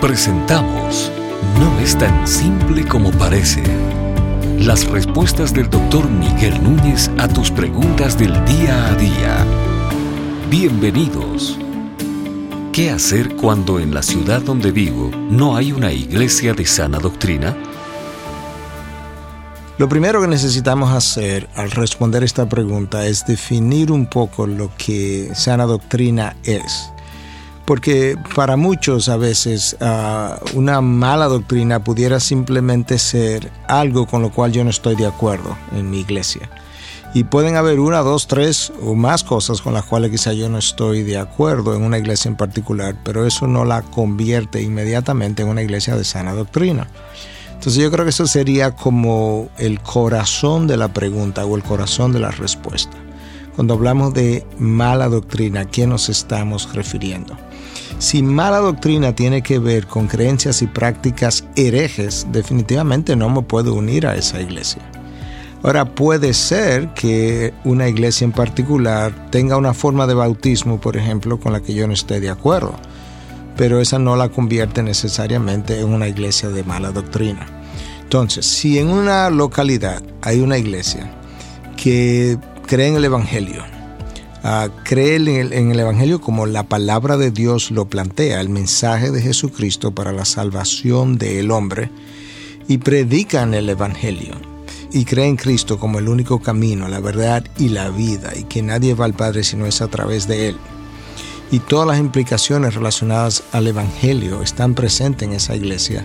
Presentamos No es tan simple como parece. Las respuestas del doctor Miguel Núñez a tus preguntas del día a día. Bienvenidos. ¿Qué hacer cuando en la ciudad donde vivo no hay una iglesia de sana doctrina? Lo primero que necesitamos hacer al responder esta pregunta es definir un poco lo que sana doctrina es. Porque para muchos a veces ah, una mala doctrina pudiera simplemente ser algo con lo cual yo no estoy de acuerdo en mi iglesia. Y pueden haber una, dos, tres o más cosas con las cuales quizá yo no estoy de acuerdo en una iglesia en particular, pero eso no la convierte inmediatamente en una iglesia de sana doctrina. Entonces yo creo que eso sería como el corazón de la pregunta o el corazón de la respuesta. Cuando hablamos de mala doctrina, ¿a qué nos estamos refiriendo? Si mala doctrina tiene que ver con creencias y prácticas herejes, definitivamente no me puedo unir a esa iglesia. Ahora puede ser que una iglesia en particular tenga una forma de bautismo, por ejemplo, con la que yo no esté de acuerdo, pero esa no la convierte necesariamente en una iglesia de mala doctrina. Entonces, si en una localidad hay una iglesia que cree en el Evangelio, cree en el, Evangelio como la palabra de Dios lo plantea, el mensaje de Jesucristo para la salvación del hombre, y predican el Evangelio y cree en Cristo como el único camino, la verdad y la vida, y que nadie va al Padre si no es a través de Él. Y todas las implicaciones relacionadas al Evangelio están presentes en esa iglesia,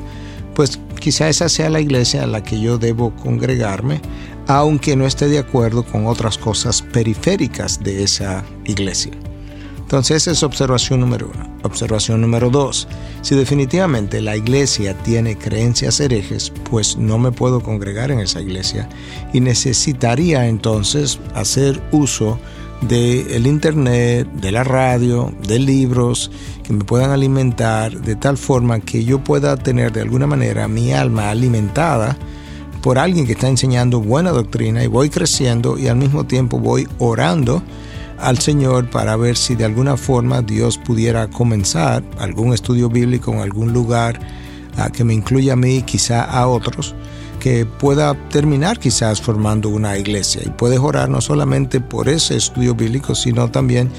pues quizá esa sea la iglesia a la que yo debo congregarme, aunque no esté de acuerdo con otras cosas periféricas de esa iglesia. Entonces esa es observación número uno. Observación número dos. Si definitivamente la iglesia tiene creencias herejes, pues no me puedo congregar en esa iglesia y necesitaría entonces hacer uso del internet, de la radio, de libros que me puedan alimentar de tal forma que yo pueda tener de alguna manera mi alma alimentada por alguien que está enseñando buena doctrina y voy creciendo y al mismo tiempo voy orando al Señor para ver si de alguna forma Dios pudiera comenzar algún estudio bíblico en algún lugar a que me incluya a mí, quizá a otros, que pueda terminar quizás formando una iglesia. Y puedes orar no solamente por ese estudio bíblico, sino también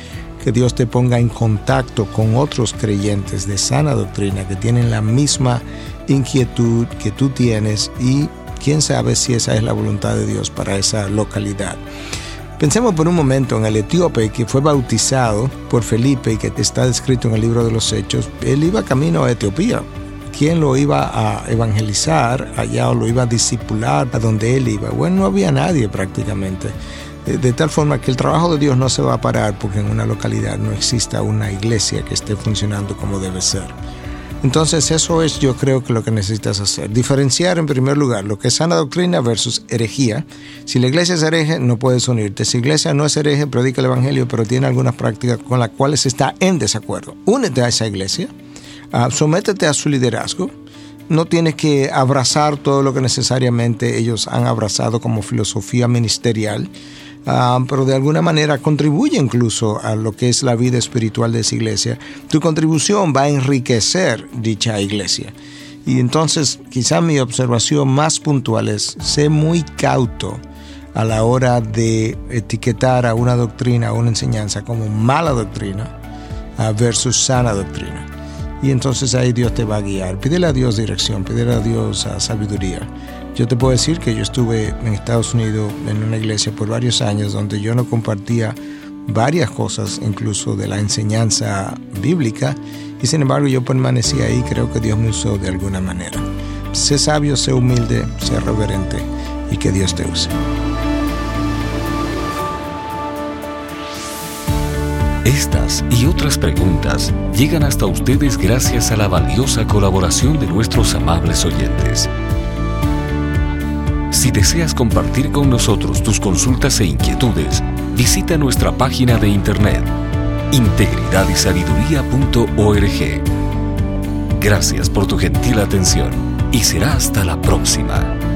que Dios te ponga en contacto con otros creyentes de sana doctrina que tienen la misma inquietud que tú tienes y quién sabe si esa es la voluntad de Dios para esa localidad. Pensemos por un momento en el etíope que fue bautizado por Felipe y que está descrito en el libro de los Hechos. Él iba camino a Etiopía. ¿Quién lo iba a evangelizar allá o lo iba a discipular a donde él iba? Bueno, no había nadie prácticamente. De, tal forma que el trabajo de Dios no se va a parar porque en una localidad no exista una iglesia que esté funcionando como debe ser. Entonces eso es yo creo que lo que necesitas hacer. Diferenciar en primer lugar lo que es sana doctrina versus herejía. Si la iglesia es hereje, no puedes unirte. Si la iglesia no es hereje, predica el Evangelio, pero tiene algunas prácticas con las cuales está en desacuerdo. Únete a esa iglesia, uh, sométete a su liderazgo. No tienes que abrazar todo lo que necesariamente ellos han abrazado como filosofía ministerial. Ah, pero de alguna manera contribuye incluso a lo que es la vida espiritual de esa iglesia. Tu contribución va a enriquecer dicha iglesia. Y entonces quizá mi observación más puntual es, sé muy cauto a la hora de etiquetar a una doctrina, a una enseñanza como mala doctrina ah, versus sana doctrina. Y entonces ahí Dios te va a guiar. Pídele a Dios dirección, pídele a Dios ah, sabiduría. Yo te puedo decir que yo estuve en Estados Unidos en una iglesia por varios años donde yo no compartía varias cosas, incluso de la enseñanza bíblica, y sin embargo yo permanecí ahí, creo que Dios me usó de alguna manera. Sé sabio, sé humilde, sé reverente y que Dios te use. Estas y otras preguntas llegan hasta ustedes gracias a la valiosa colaboración de nuestros amables oyentes. Si deseas compartir con nosotros tus consultas e inquietudes, visita nuestra página de internet integridadysabiduría.org. Gracias por tu gentil atención y será hasta la próxima.